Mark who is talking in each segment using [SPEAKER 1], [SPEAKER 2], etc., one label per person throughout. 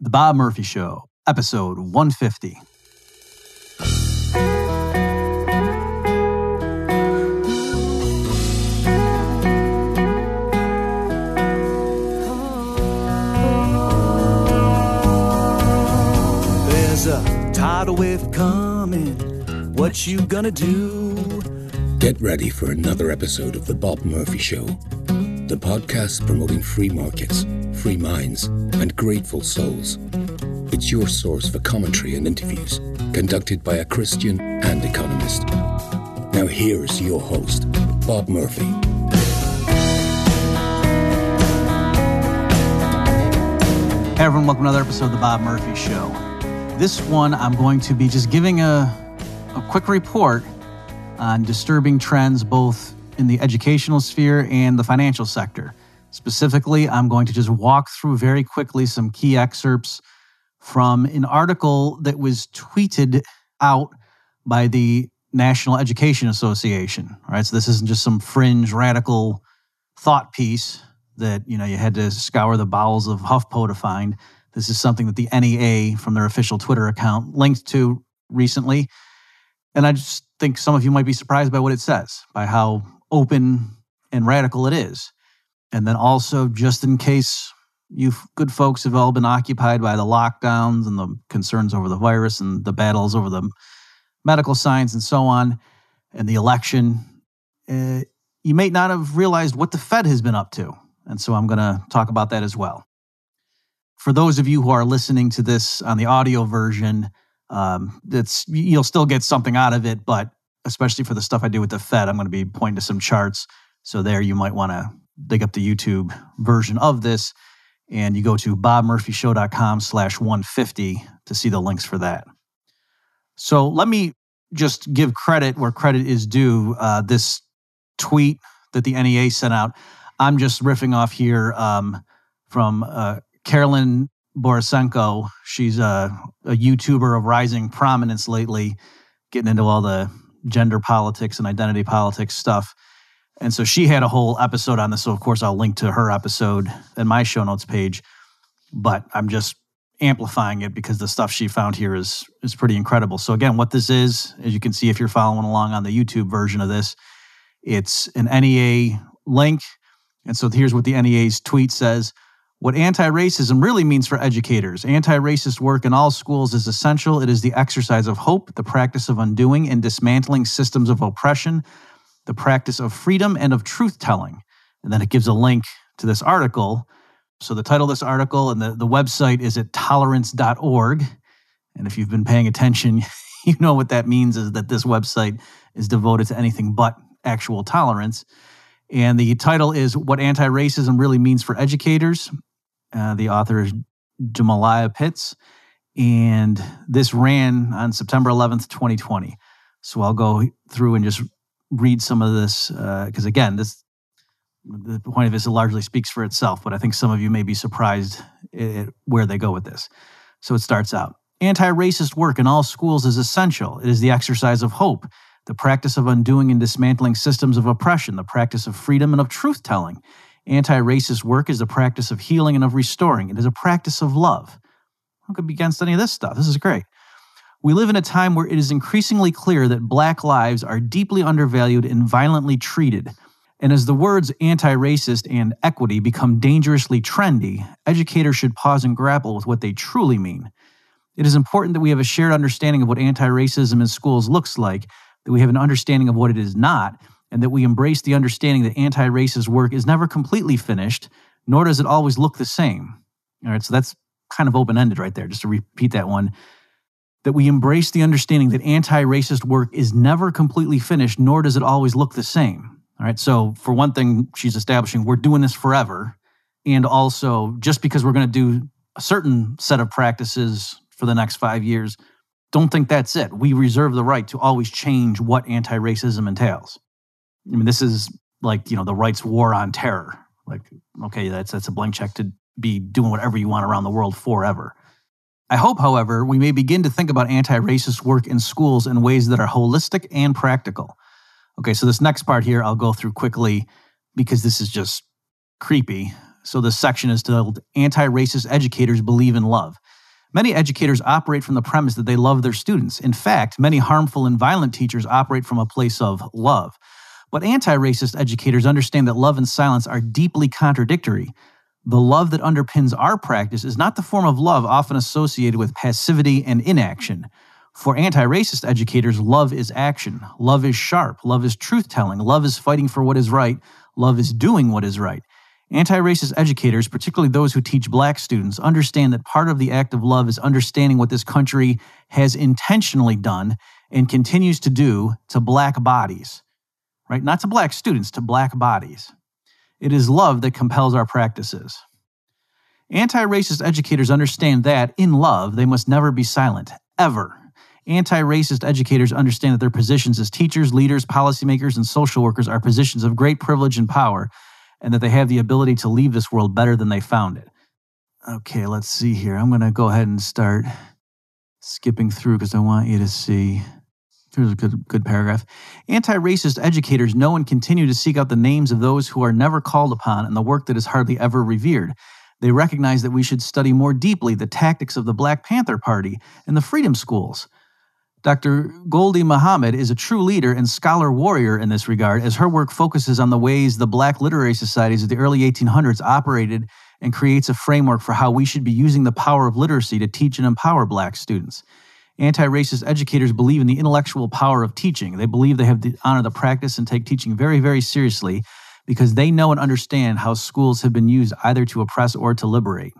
[SPEAKER 1] The Bob Murphy Show, episode 150.
[SPEAKER 2] There's a tidal wave coming. What you gonna do?
[SPEAKER 3] Get ready for another episode of The Bob Murphy Show, the podcast promoting free markets, free minds, and grateful souls. It's your source for commentary and interviews conducted by a Christian and economist. Now, here's your host, Bob Murphy.
[SPEAKER 1] Hey everyone, welcome to another episode of the Bob Murphy Show. This one, I'm going to be just giving a, a quick report on disturbing trends both in the educational sphere and the financial sector. Specifically, I'm going to just walk through very quickly some key excerpts from an article that was tweeted out by the National Education Association. Right, so this isn't just some fringe radical thought piece that you know you had to scour the bowels of HuffPo to find. This is something that the NEA from their official Twitter account linked to recently, and I just think some of you might be surprised by what it says, by how open and radical it is, and then also just in case you good folks have all been occupied by the lockdowns and the concerns over the virus and the battles over the medical science and so on, and the election. Uh, you may not have realized what the Fed has been up to. And so I'm going to talk about that as well. For those of you who are listening to this on the audio version, um, it's you'll still get something out of it, but especially for the stuff I do with the Fed, I'm going to be pointing to some charts. So there, you might want to dig up the YouTube version of this, and you go to bobmurphyshow.com/slash 150 to see the links for that. So let me just give credit where credit is due. Uh, this tweet that the NEA sent out. I'm just riffing off here um, from uh, Carolyn Borysenko. She's a, a, YouTuber of rising prominence lately, getting into all the gender politics and identity politics stuff. And so she had a whole episode on this. So, of course, I'll link to her episode in my show notes page. But I'm just amplifying it because the stuff she found here is is pretty incredible. So again, what this is, as you can see if you're following along on the YouTube version of this, it's an NEA link and so here's what the NEA's tweet says What anti racism really means for educators anti racist work in all schools is essential. It is the exercise of hope, the practice of undoing and dismantling systems of oppression, the practice of freedom and of truth telling. And then it gives a link to this article. So the title of this article and the, the website is at tolerance.org. And if you've been paying attention, you know what that means is that this website is devoted to anything but actual tolerance. And the title is What Anti Racism Really Means for Educators. Uh, the author is Jamilah Pitts. And this ran on September 11th, 2020. So I'll go through and just read some of this because, uh, again, this the point of this largely speaks for itself, but I think some of you may be surprised at where they go with this. So it starts out Anti racist work in all schools is essential. It is the exercise of hope the practice of undoing and dismantling systems of oppression, the practice of freedom and of truth telling. Anti racist work is the practice of healing and of restoring. It is a practice of love. Who could be against any of this stuff? This is great. We live in a time where it is increasingly clear that black lives are deeply undervalued and violently treated. And as the words anti racist and equity become dangerously trendy, educators should pause and grapple with what they truly mean. It is important that we have a shared understanding of what anti racism in schools looks like that we have an understanding of what it is not, and that we embrace the understanding that anti racist work is never completely finished, nor does it always look the same. All right, so that's kind of open ended right there, just to repeat that one. That we embrace the understanding that anti racist work is never completely finished, nor does it always look the same. All right, so for one thing, she's establishing we're doing this forever. And also, just because we're going to do a certain set of practices for the next five years don't think that's it. We reserve the right to always change what anti racism entails. I mean, this is like, you know, the right's war on terror. Like, okay, that's, that's a blank check to be doing whatever you want around the world forever. I hope, however, we may begin to think about anti racist work in schools in ways that are holistic and practical. Okay, so this next part here I'll go through quickly because this is just creepy. So this section is titled Anti Racist Educators Believe in Love. Many educators operate from the premise that they love their students. In fact, many harmful and violent teachers operate from a place of love. But anti racist educators understand that love and silence are deeply contradictory. The love that underpins our practice is not the form of love often associated with passivity and inaction. For anti racist educators, love is action. Love is sharp. Love is truth telling. Love is fighting for what is right. Love is doing what is right. Anti racist educators, particularly those who teach black students, understand that part of the act of love is understanding what this country has intentionally done and continues to do to black bodies, right? Not to black students, to black bodies. It is love that compels our practices. Anti racist educators understand that, in love, they must never be silent, ever. Anti racist educators understand that their positions as teachers, leaders, policymakers, and social workers are positions of great privilege and power and that they have the ability to leave this world better than they found it. Okay, let's see here. I'm going to go ahead and start skipping through because I want you to see. Here's a good, good paragraph. Anti racist educators know and continue to seek out the names of those who are never called upon and the work that is hardly ever revered. They recognize that we should study more deeply the tactics of the Black Panther Party and the Freedom Schools. Dr. Gholdy Muhammad is a true leader and scholar warrior in this regard, as her work focuses on the ways the black literary societies of the early 1800s operated and creates a framework for how we should be using the power of literacy to teach and empower black students. Anti racist educators believe in the intellectual power of teaching. They believe they have to honor the practice and take teaching very, very seriously because they know and understand how schools have been used either to oppress or to liberate.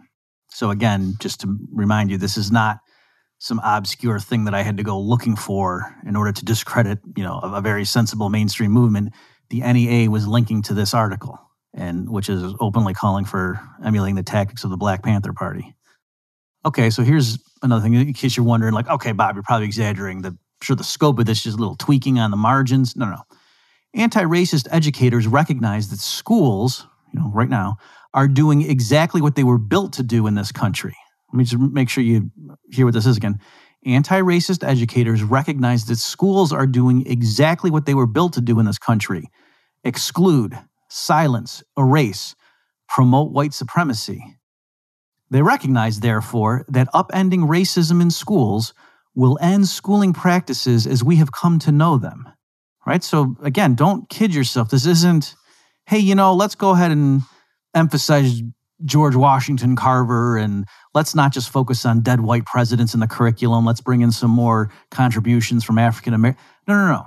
[SPEAKER 1] So, again, just to remind you, this is not some obscure thing that I had to go looking for in order to discredit, you know, a very sensible mainstream movement. The NEA was linking to this article, and which is openly calling for emulating the tactics of the Black Panther Party. Okay, so here's another thing in case you're wondering, like, okay, Bob, you're probably exaggerating. The sure the scope of this is just a little tweaking on the margins. No, no. Anti-racist educators recognize that schools, you know, right now, are doing exactly what they were built to do in this country let me just make sure you hear what this is again. Anti racist educators recognize that schools are doing exactly what they were built to do in this country exclude, silence, erase, promote white supremacy. They recognize, therefore, that upending racism in schools will end schooling practices as we have come to know them. Right? So, again, don't kid yourself. This isn't, hey, you know, let's go ahead and emphasize George Washington Carver and let's not just focus on dead white presidents in the curriculum. Let's bring in some more contributions from African American. No, no, no.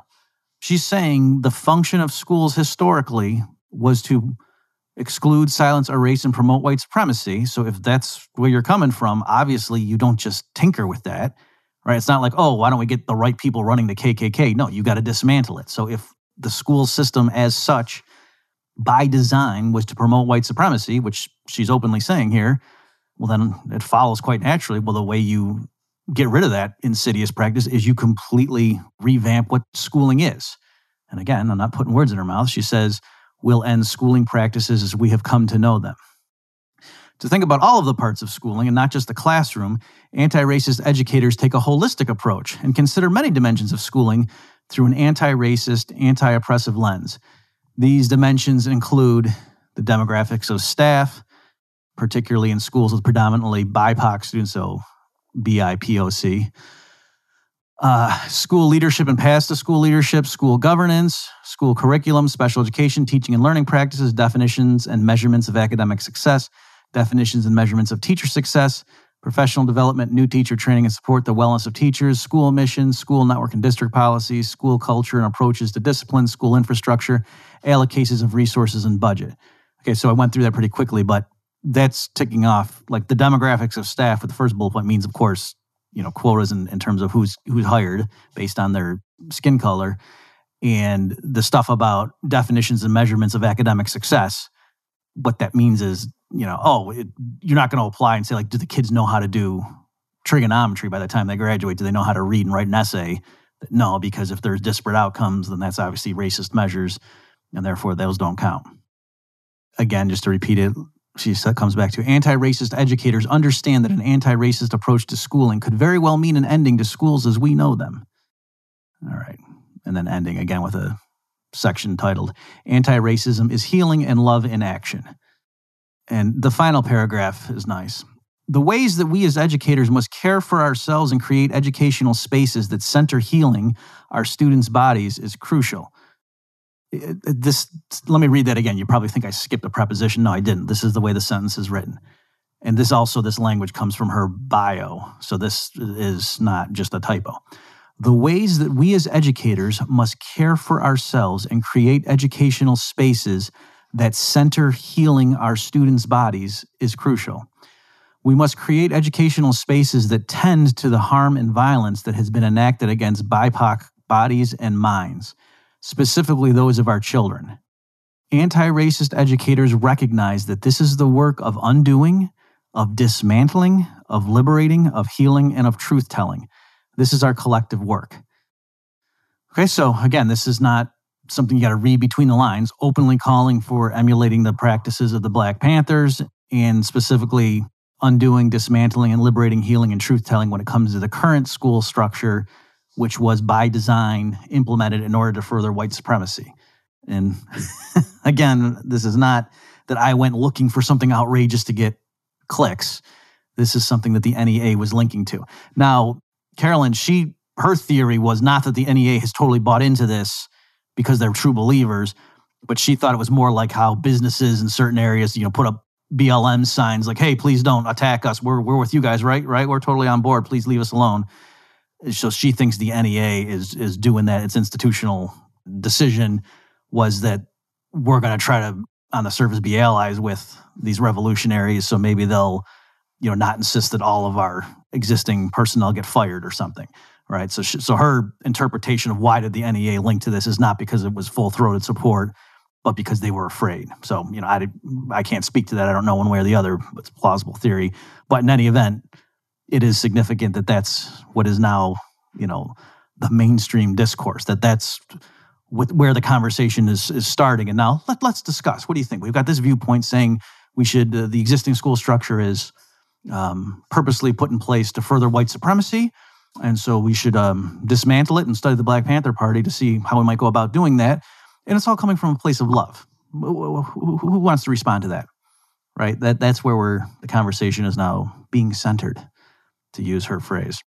[SPEAKER 1] She's saying the function of schools historically was to exclude, silence, erase, and promote white supremacy. So if that's where you're coming from, obviously you don't just tinker with that, right? It's not like, oh, why don't we get the right people running the KKK? No, you got to dismantle it. So if the school system as such by design was to promote white supremacy, which she's openly saying here, well, then it follows quite naturally. Well, the way you get rid of that insidious practice is you completely revamp what schooling is. And again, I'm not putting words in her mouth. She says, we'll end schooling practices as we have come to know them. To think about all of the parts of schooling and not just the classroom, anti racist educators take a holistic approach and consider many dimensions of schooling through an anti racist, anti oppressive lens. These dimensions include the demographics of staff, particularly in schools with predominantly BIPOC students, so BIPOC. Uh, school leadership and past the school leadership, school governance, school curriculum, special education, teaching and learning practices, definitions and measurements of academic success, definitions and measurements of teacher success, professional development, new teacher training and support, the wellness of teachers, school missions, school network and district policies, school culture and approaches to discipline, school infrastructure, allocations of resources and budget. Okay, so I went through that pretty quickly, but that's ticking off like the demographics of staff. With the first bullet point means, of course, you know quotas in, in terms of who's who's hired based on their skin color, and the stuff about definitions and measurements of academic success. What that means is, you know, oh, it, you're not going to apply and say like, do the kids know how to do trigonometry by the time they graduate? Do they know how to read and write an essay? No, because if there's disparate outcomes, then that's obviously racist measures, and therefore those don't count. Again, just to repeat it, she comes back to anti racist educators understand that an anti racist approach to schooling could very well mean an ending to schools as we know them. All right. And then ending again with a section titled Anti Racism is Healing and Love in Action. And the final paragraph is nice. The ways that we as educators must care for ourselves and create educational spaces that center healing our students' bodies is crucial. This, let me read that again. You probably think I skipped a preposition. No, I didn't. This is the way the sentence is written. And this also, this language comes from her bio. So this is not just a typo. The ways that we as educators must care for ourselves and create educational spaces that center healing our students' bodies is crucial. We must create educational spaces that tend to the harm and violence that has been enacted against BIPOC bodies and minds, specifically those of our children. Anti racist educators recognize that this is the work of undoing, of dismantling, of liberating, of healing, and of truth telling. This is our collective work. Okay, so again, this is not something you got to read between the lines, openly calling for emulating the practices of the Black Panthers and specifically undoing, dismantling, and liberating healing and truth telling when it comes to the current school structure, which was by design implemented in order to further white supremacy. And again, this is not that I went looking for something outrageous to get clicks. This is something that the NEA was linking to. Now, Carolyn, she her theory was not that the NEA has totally bought into this because they're true believers, but she thought it was more like how businesses in certain areas, you know, put up BLM signs like, "Hey, please don't attack us. We're we're with you guys, right? Right? We're totally on board. Please leave us alone." So she thinks the NEA is is doing that. Its institutional decision was that we're going to try to, on the surface, be allies with these revolutionaries. So maybe they'll, you know, not insist that all of our existing personnel get fired or something right? So, she, so her interpretation of why did the NEA link to this is not because it was full throated support, but because they were afraid. So, you know, I, I can't speak to that. I don't know one way or the other. It's plausible theory. But in any event, it is significant that that's what is now, you know, the mainstream discourse, that that's with where the conversation is, is starting. And now let, let's discuss. What do you think? We've got this viewpoint saying we should, uh, the existing school structure is um, purposely put in place to further white supremacy and so we should um, dismantle it and study the Black Panther Party to see how we might go about doing that. And it's all coming from a place of love. Who wants to respond to that? Right? That, that's where we're, the conversation is now being centered, to use her phrase.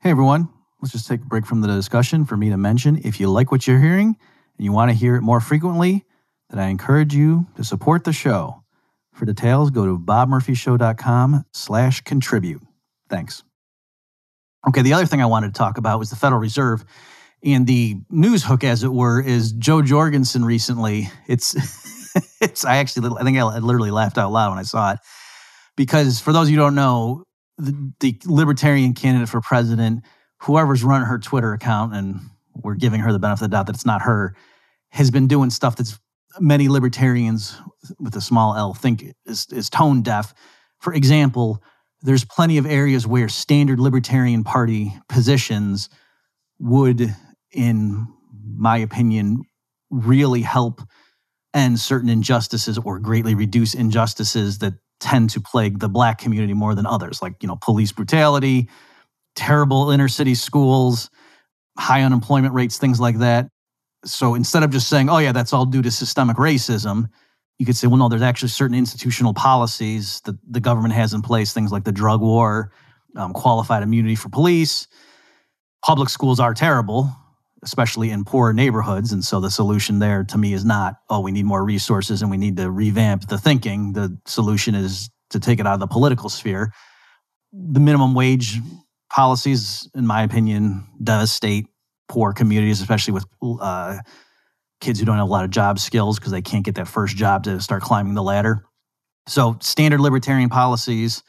[SPEAKER 1] Hey, everyone. Let's just take a break from the discussion for me to mention if you like what you're hearing and you want to hear it more frequently, then I encourage you to support the show. For details, go to bobmurphyshow.com slash contribute. Thanks. Okay, the other thing I wanted to talk about was the Federal Reserve. And the news hook, as it were, is Jo Jorgensen recently. It's, it's. I actually, I think I literally laughed out loud when I saw it, because for those of you who don't know, the, the Libertarian candidate for president, whoever's running her Twitter account, and we're giving her the benefit of the doubt that it's not her, has been doing stuff that's many libertarians with a small L think is, is tone deaf. For example, there's plenty of areas where standard Libertarian Party positions would, in my opinion, really help end certain injustices or greatly reduce injustices that tend to plague the black community more than others, like, you know, police brutality, terrible inner city schools, high unemployment rates, things like that. So instead of just saying, oh, yeah, that's all due to systemic racism, you could say, well, no, there's actually certain institutional policies that the government has in place, things like the drug war, um, qualified immunity for police. Public schools are terrible, especially in poor neighborhoods. And so the solution there to me is not, oh, we need more resources and we need to revamp the thinking. The solution is to take it out of the political sphere. The minimum wage policies, in my opinion, devastate poor communities, especially with uh, kids who don't have a lot of job skills because they can't get that first job to start climbing the ladder. So, standard libertarian policies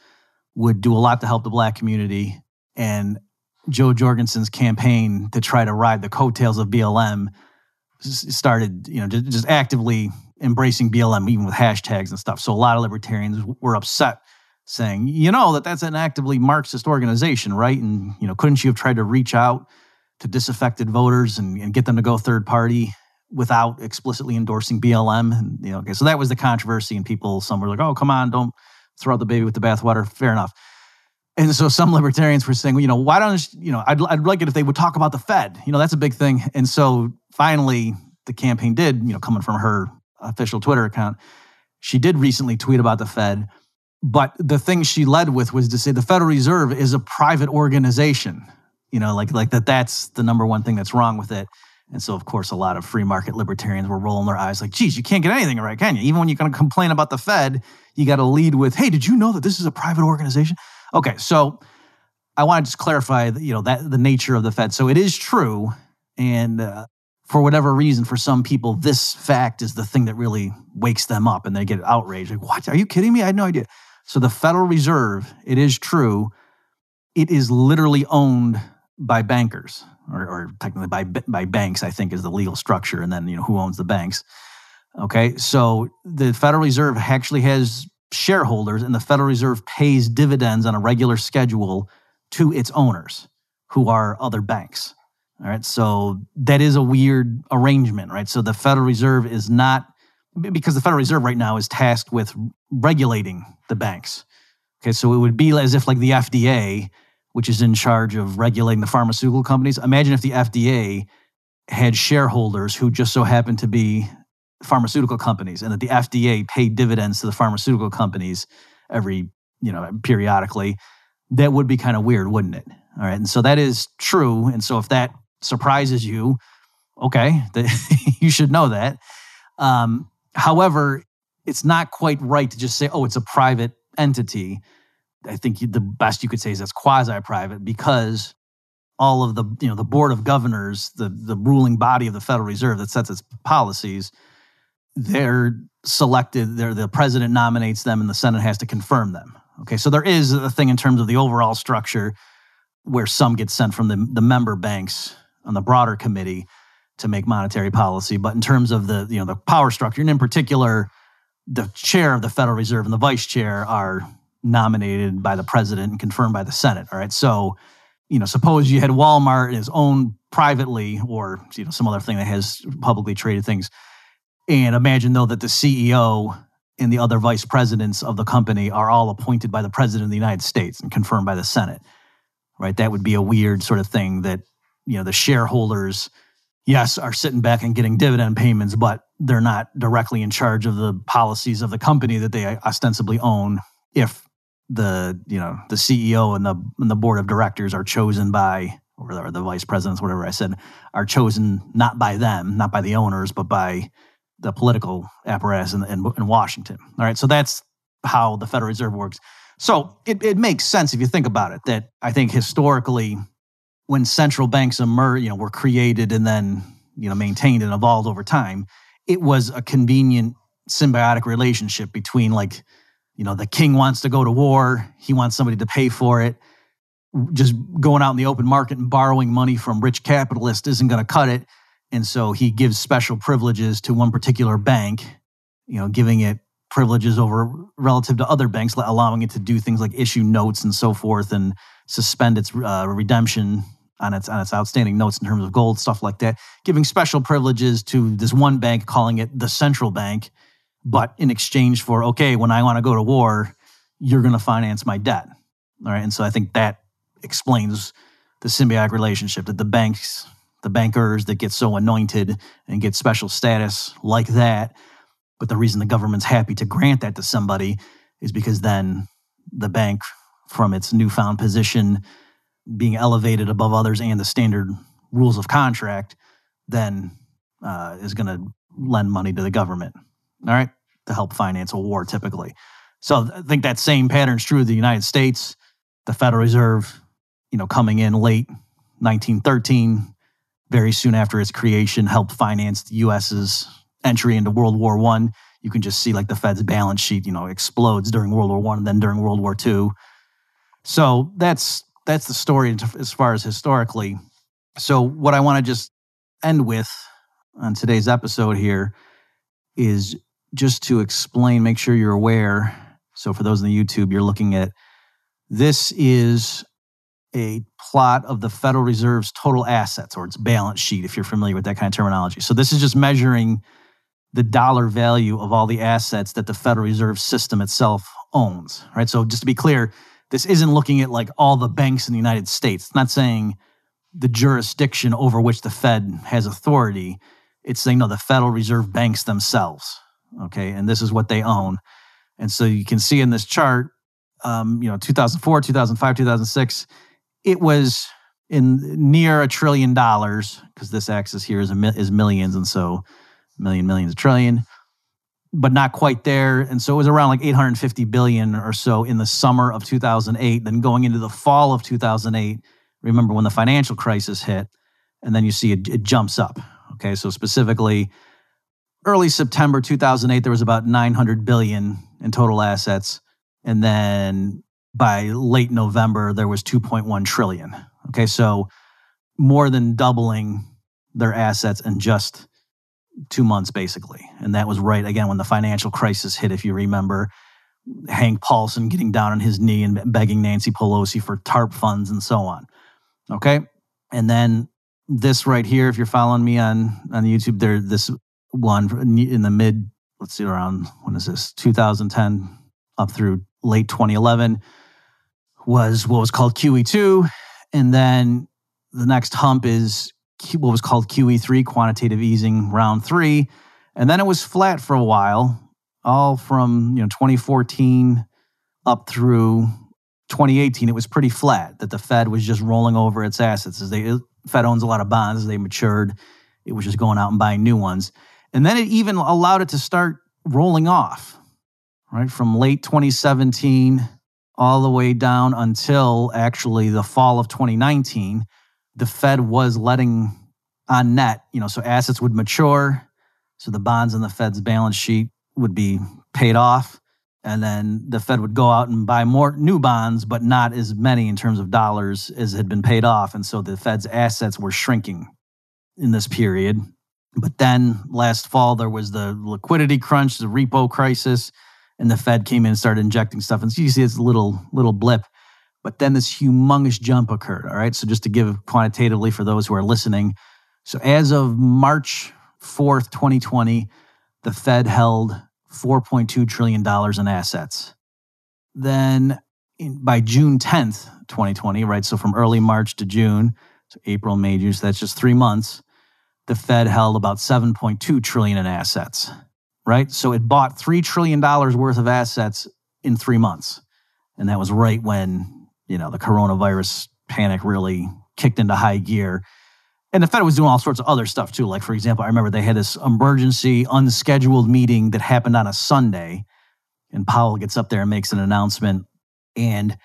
[SPEAKER 1] would do a lot to help the black community. And Jo Jorgensen's campaign to try to ride the coattails of BLM started, you know, just, just actively embracing BLM, even with hashtags and stuff. So, a lot of libertarians were upset saying, you know, that that's an actively Marxist organization, right? And, you know, couldn't you have tried to reach out to disaffected voters and, and get them to go third party? without explicitly endorsing BLM. And, you know, okay, so that was the controversy, and people, some were like, "Oh, come on, don't throw out the baby with the bathwater." Fair enough. And so some libertarians were saying, well, you know, why don't you know? I'd I'd like it if they would talk about the Fed. You know, that's a big thing. And so finally, the campaign did, you know, coming from her official Twitter account, she did recently tweet about the Fed. But the thing she led with was to say the Federal Reserve is a private organization. You know, like like that that's the number one thing that's wrong with it. And so, of course, a lot of free market libertarians were rolling their eyes like, geez, you can't get anything right, can you? Even when you're going to complain about the Fed, you got to lead with, hey, did you know that this is a private organization? Okay, so I want to just clarify, you know, that the nature of the Fed. So it is true, and uh, for whatever reason, for some people, this fact is the thing that really wakes them up, and they get outraged. Like, what? Are you kidding me? I had no idea. So the Federal Reserve, it is true, it is literally owned by bankers, or, or technically by by banks. I think is the legal structure, and then you know who owns the banks. Okay, so the Federal Reserve actually has shareholders, and the Federal Reserve pays dividends on a regular schedule to its owners, who are other banks. All right, so that is a weird arrangement, right? So the Federal Reserve is not because the Federal Reserve right now is tasked with regulating the banks. Okay, so it would be as if like the FDA, which is in charge of regulating the pharmaceutical companies. Imagine if the FDA had shareholders who just so happened to be pharmaceutical companies and that the FDA paid dividends to the pharmaceutical companies every, you know, periodically, that would be kind of weird, wouldn't it? All right. And so that is true. And so if that surprises you, okay, you should know that. Um, however, it's not quite right to just say, oh, it's a private entity. I think the best you could say is that's quasi-private because all of the you know the board of governors, the the ruling body of the Federal Reserve that sets its policies, they're selected. They're the president nominates them, and the Senate has to confirm them. Okay, so there is a thing in terms of the overall structure where some get sent from the, the member banks on the broader committee to make monetary policy. But in terms of the you know the power structure, and in particular, the chair of the Federal Reserve and the vice chair are nominated by the president and confirmed by the Senate. All right, so you know, suppose you had Walmart is owned privately, or you know some other thing that has publicly traded things and imagine though that the CEO and the other vice presidents of the company are all appointed by the president of the United States and confirmed by the Senate. Right? That would be a weird sort of thing that, you know, the shareholders, yes, are sitting back and getting dividend payments, but they're not directly in charge of the policies of the company that they ostensibly own if the, you know, the CEO and the and the board of directors are chosen by or the vice presidents, whatever I said, are chosen not by them, not by the owners, but by the political apparatus in, in, in, Washington. All right, so that's how the Federal Reserve works. So it, it makes sense if you think about it that I think historically, when central banks emerge, you know, were created and then you know maintained and evolved over time, it was a convenient symbiotic relationship between like, you know, the king wants to go to war, he wants somebody to pay for it. Just going out in the open market and borrowing money from rich capitalists isn't going to cut it and so he gives special privileges to one particular bank, you know, giving it privileges over relative to other banks, allowing it to do things like issue notes and so forth and suspend its uh, redemption on its on its outstanding notes in terms of gold stuff like that giving special privileges to this one bank calling it the central bank but in exchange for okay when i want to go to war you're going to finance my debt. All right and so i think that explains the symbiotic relationship that the banks the bankers that get so anointed and get special status like that. But the reason the government's happy to grant that to somebody is because then the bank, from its newfound position, being elevated above others and the standard rules of contract, then uh, is going to lend money to the government, all right, to help finance a war typically. So I think that same pattern is true of the United States. The Federal Reserve, you know, coming in late 1913, very soon after its creation helped finance the U.S.'s entry into World War One. You can just see like the Fed's balance sheet, you know, explodes during World War One and then during World War Two. So that's that's the story as far as historically. So what I want to just end with on today's episode here is just to explain, make sure you're aware. So for those in the YouTube, you're looking at this is a plot of the Federal Reserve's total assets or its balance sheet, if you're familiar with that kind of terminology. So this is just measuring the dollar value of all the assets that the Federal Reserve System itself owns. Right. So just to be clear, this isn't looking at like all the banks in the United States. It's not saying the jurisdiction over which the Fed has authority. It's saying no, the Federal Reserve banks themselves. Okay. And this is what they own. And so you can see in this chart um, you know, 2004, 2005, 2006, it was in near a trillion dollars because this axis here is, a, is millions. And so million, millions, a trillion, but not quite there. And so it was around like 850 billion or so in the summer of 2008. Then going into the fall of 2008, remember when the financial crisis hit, and then you see it, it jumps up. Okay. So specifically, early September 2008, there was about 900 billion in total assets. And then by late November, there was 2.1 trillion. Okay. So more than doubling their assets in just two months, basically. And that was right again when the financial crisis hit, if you remember. Hank Paulson getting down on his knee and begging Nancy Pelosi for TARP funds and so on. Okay. And then this right here, if you're following me on, on YouTube, there, this one in the mid, let's see, around when is this, 2010 up through late 2011 was what was called QE2. And then the next hump is what was called QE3, quantitative easing round three. And then it was flat for a while, all from you know 2014 up through 2018. It was pretty flat that the Fed was just rolling over its assets as they uh, Fed owns a lot of bonds as they matured. It was just going out and buying new ones. And then it even allowed it to start rolling off, right? From late 2017 all the way down until actually the fall of 2019, the Fed was letting on net, you know, so assets would mature. So the bonds on the Fed's balance sheet would be paid off. And then the Fed would go out and buy more new bonds, but not as many in terms of dollars as had been paid off. And so the Fed's assets were shrinking in this period. But then last fall, there was the liquidity crunch, the repo crisis, and the Fed came in and started injecting stuff. And so you see it's a little, little blip. But then this humongous jump occurred. All right. So just to give quantitatively for those who are listening. So as of March 4th, 2020, the Fed held $4.2 trillion in assets. Then in, by June 10th, 2020, right? So from early March to June, so April, May, June, so that's just three months the Fed held about 7.2 trillion in assets, right? So it bought 3 trillion dollars worth of assets in 3 months. And that was right when, you know, the coronavirus panic really kicked into high gear. And the Fed was doing all sorts of other stuff too. Like, for example, I remember they had this emergency, unscheduled meeting that happened on a Sunday. And Powell gets up there and makes an announcement. And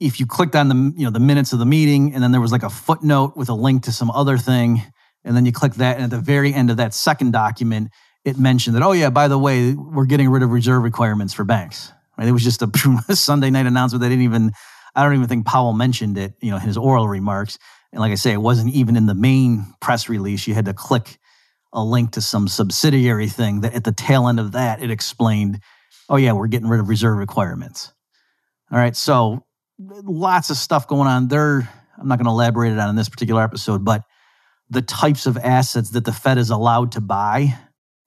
[SPEAKER 1] if you clicked on the, you know, the minutes of the meeting, and then there was like a footnote with a link to some other thing, and then you click that, and at the very end of that second document, it mentioned that, oh, yeah, by the way, we're getting rid of reserve requirements for banks. Right? It was just a Sunday night announcement. They didn't even, I don't even think Powell mentioned it, you know, his oral remarks. And like I say, it wasn't even in the main press release. You had to click a link to some subsidiary thing that at the tail end of that, it explained, oh, yeah, we're getting rid of reserve requirements. All right. So lots of stuff going on there. I'm not going to elaborate it on in this particular episode, but the types of assets that the Fed is allowed to buy,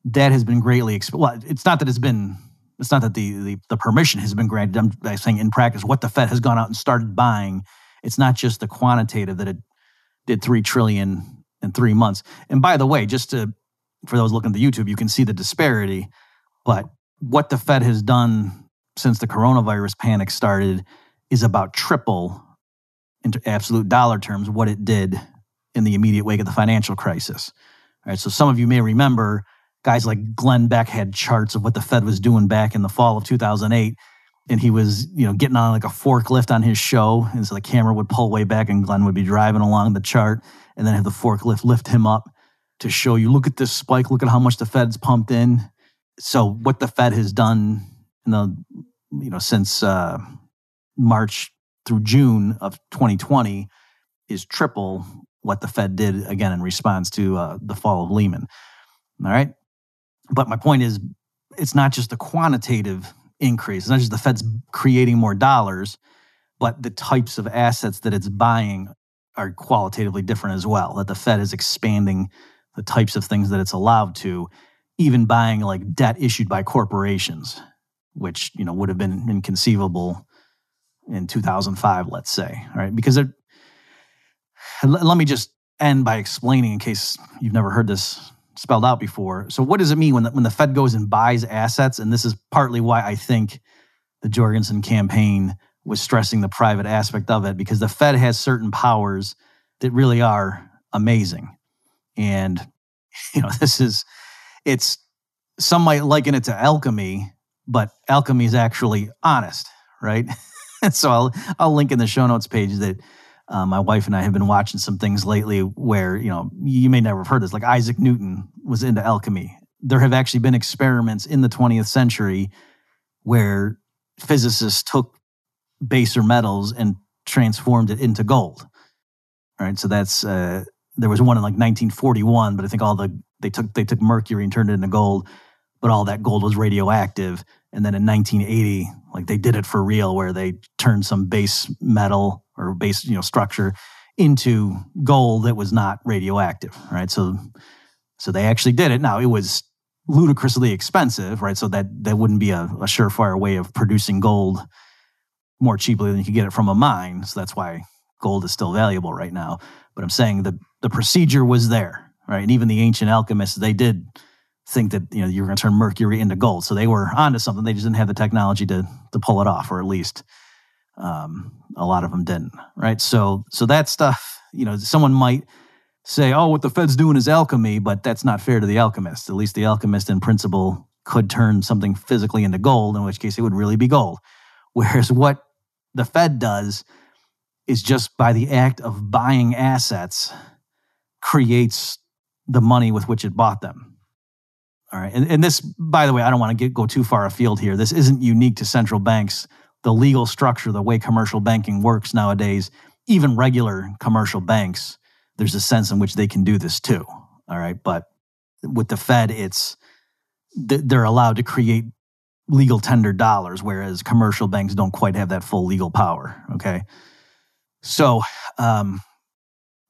[SPEAKER 1] that has been greatly exp- well, it's not that it's been it's not that the, the, the permission has been granted. I'm saying in practice, what the Fed has gone out and started buying, it's not just the quantitative that it did three trillion in three months. And by the way, just to for those looking at the YouTube, you can see the disparity. But what the Fed has done since the coronavirus panic started is about triple in absolute dollar terms what it did in the immediate wake of the financial crisis. All right, so some of you may remember guys like Glenn Beck had charts of what the Fed was doing back in the fall of 2008 and he was, you know, getting on like a forklift on his show and so the camera would pull way back and Glenn would be driving along the chart and then have the forklift lift him up to show you look at this spike, look at how much the Fed's pumped in. So what the Fed has done in the you know since uh, March through June of 2020 is triple what the Fed did again in response to uh, the fall of Lehman. All right. But my point is, it's not just the quantitative increase, it's not just the Fed's creating more dollars, but the types of assets that it's buying are qualitatively different as well. That the Fed is expanding the types of things that it's allowed to, even buying like debt issued by corporations, which you know would have been inconceivable in 2005, let's say, right? Because they're let me just end by explaining in case you've never heard this spelled out before. So, what does it mean when the, when the Fed goes and buys assets? And this is partly why I think the Jorgensen campaign was stressing the private aspect of it because the Fed has certain powers that really are amazing. And, you know, this is, it's, some might liken it to alchemy, but alchemy is actually honest, right? so I'll, I'll link in the show notes page that uh, my wife and I have been watching some things lately where, you know, you may never have heard this, like Isaac Newton was into alchemy. There have actually been experiments in the 20th century where physicists took baser metals and transformed it into gold. All right, so that's uh, there was one in like 1941, but I think all the they took they took mercury and turned it into gold, but all that gold was radioactive. And then in 1980, like they did it for real, where they turned some base metal or base you know structure into gold that was not radioactive. Right, so so they actually did it. Now it was ludicrously expensive, right? So that that wouldn't be a, a surefire way of producing gold more cheaply than you could get it from a mine. So that's why gold is still valuable right now. But I'm saying the the procedure was there, right? And even the ancient alchemists, they did think that you know you were going to turn mercury into gold. So they were onto something. They just didn't have the technology to to pull it off, or at least um, a lot of them didn't, right? So so that stuff, you know, someone might say, "Oh, what the Fed's doing is alchemy," but that's not fair to the alchemist. At least the alchemist, in principle, could turn something physically into gold, in which case it would really be gold. Whereas what the Fed does is just by the act of buying assets creates the money with which it bought them. All right. And, and this, by the way, I don't want to get, go too far afield here. This isn't unique to central banks. The legal structure, the way commercial banking works nowadays, even regular commercial banks, there's a sense in which they can do this too. All right. But with the Fed, it's they're allowed to create legal tender dollars, whereas commercial banks don't quite have that full legal power. Okay. So, um,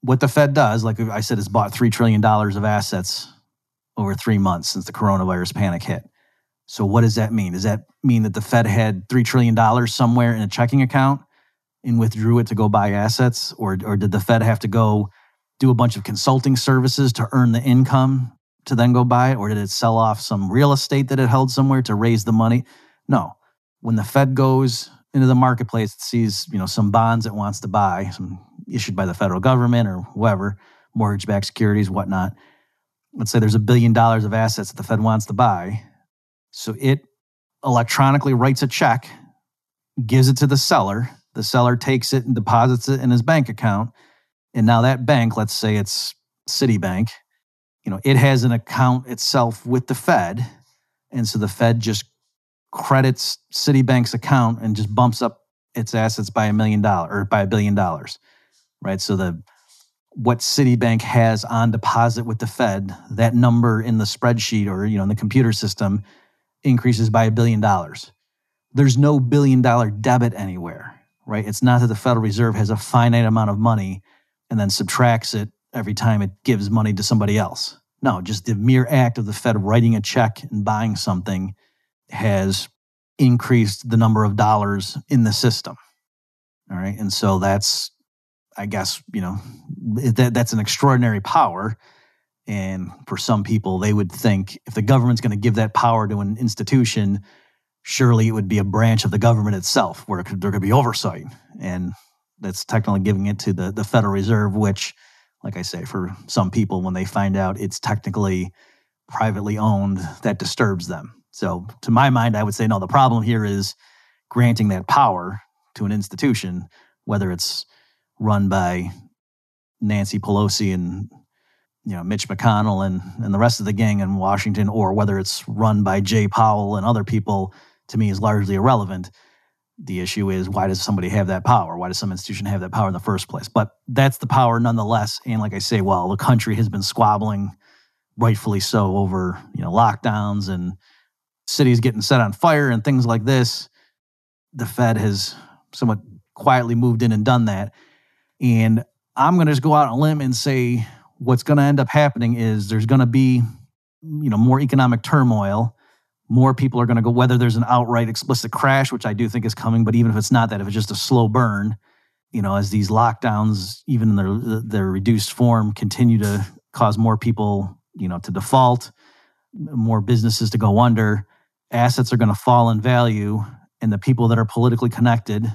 [SPEAKER 1] what the Fed does, like I said, is bought $3 trillion of assets over three months since the coronavirus panic hit. So, what does that mean? Does that mean that the Fed had $3 trillion somewhere in a checking account and withdrew it to go buy assets? Or, or did the Fed have to go do a bunch of consulting services to earn the income to then go buy it, or did it sell off some real estate that it held somewhere to raise the money? No. When the Fed goes into the marketplace, it sees you know some bonds it wants to buy, some issued by the federal government or whoever, mortgage-backed securities, whatnot. Let's say there's a billion dollars of assets that the Fed wants to buy, so it electronically writes a check, gives it to the seller. The seller takes it and deposits it in his bank account, and now that bank, let's say it's Citibank, you know, it has an account itself with the Fed. And so the Fed just credits Citibank's account and just bumps up its assets by a million dollars or by a billion dollars. Right. So the what Citibank has on deposit with the Fed, that number in the spreadsheet or you know in the computer system increases by a billion dollars. There's no billion dollar debit anywhere, right? It's not that the Federal Reserve has a finite amount of money and then subtracts it every time it gives money to somebody else. No, just the mere act of the Fed writing a check and buying something has increased the number of dollars in the system. All right. And so that's, I guess, you know, that, that's an extraordinary power. And for some people, they would think if the government's going to give that power to an institution, surely it would be a branch of the government itself where it could, there could be oversight. And that's technically giving it to the, the Federal Reserve, which like I say, for some people, when they find out it's technically privately owned, that disturbs them. So, to my mind, I would say no, the problem here is granting that power to an institution, whether it's run by Nancy Pelosi and you know Mitch McConnell and, and the rest of the gang in Washington, or whether it's run by Jay Powell and other people, to me is largely irrelevant. The issue is why does somebody have that power? Why does some institution have that power in the first place? But that's the power nonetheless. And like I say, well, the country has been squabbling, rightfully so, over you know lockdowns and cities getting set on fire and things like this. The Fed has somewhat quietly moved in and done that. And I'm going to just go out on a limb and say what's going to end up happening is there's going to be you know more economic turmoil more people are going to go, whether there's an outright explicit crash, which I do think is coming, but even if it's not that, if it's just a slow burn, you know, as these lockdowns, even in their, their reduced form, continue to cause more people, you know, to default, more businesses to go under, assets are going to fall in value. and the people that are politically connected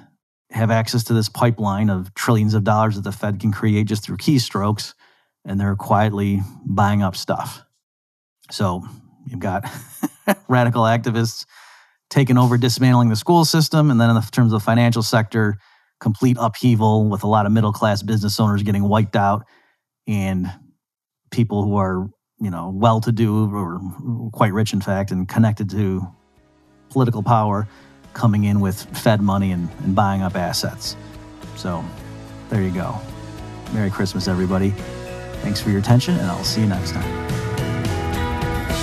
[SPEAKER 1] have access to this pipeline of trillions of dollars that the Fed can create just through keystrokes, and they're quietly buying up stuff. So you've got radical activists taking over, dismantling the school system, and then in the terms of the financial sector, complete upheaval with a lot of middle class business owners getting wiped out, and people who are you know well to do or quite rich, in fact, and connected to political power coming in with Fed money and, and buying up assets. So there you go. Merry Christmas, everybody. Thanks for your attention, and I'll see you next time.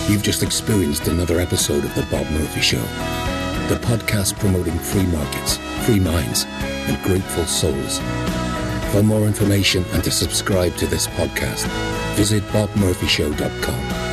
[SPEAKER 3] You've just experienced another episode of The Bob Murphy Show, the podcast promoting free markets, free minds, and grateful souls. For more information and to subscribe to this podcast, visit bobmurphyshow.com.